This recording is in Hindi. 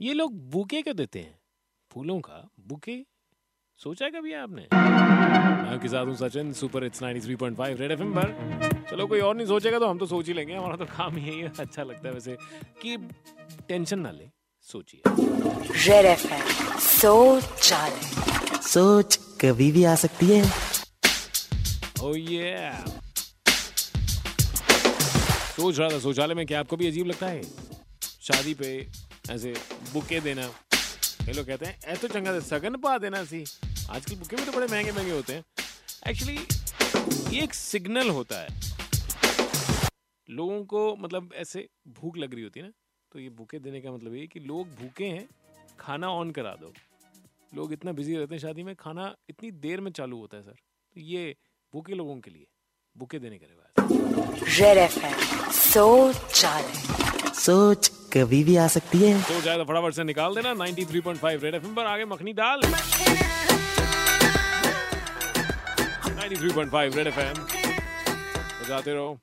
ये लोग बुके क्यों देते हैं? फूलों का बुके? सोचा है कभी आपने? मैं आपके साथ हूँ Sachin super hits 93.5 red FM पर। चलो कोई और नहीं सोचेगा तो हम तो सोच ही लेंगे। हमारा तो काम यही है अच्छा लगता है वैसे कि टेंशन ना ले सोचिए। रेड एफ़ एम सोच सोच कभी भी आ सकती है। Oh yeah. सोच रहा था शौचालय में क्या आपको भी अजीब लगता है? शादी पे ऐसे बुके देना। ये लोग कहते हैं ऐ तो चंगा सगन पा देना सी। आजकल बुके भी तो बड़े महँगे महँगे होते हैं। एक्चुअली ये एक सिग्नल होता है। लोगों को मतलब ऐसे भूख लग रही होती है ना तो ये बुके देने का मतलब ये कि लोग भूखे हैं खाना ऑन करा दो। लोग इतना बिज़ी रहते हैं शादी में खाना इतनी देर में चालू होता है सर। तो ये भूखे लोगों के लिए बुके देने का रिवाज सोच कभी भी आ सकती है। तो जाए तो फटाफट से निकाल देना 93.5 रेड एफएम पर। आगे मखनी दाल। 93.5 रेड एफएम बजाते रहो।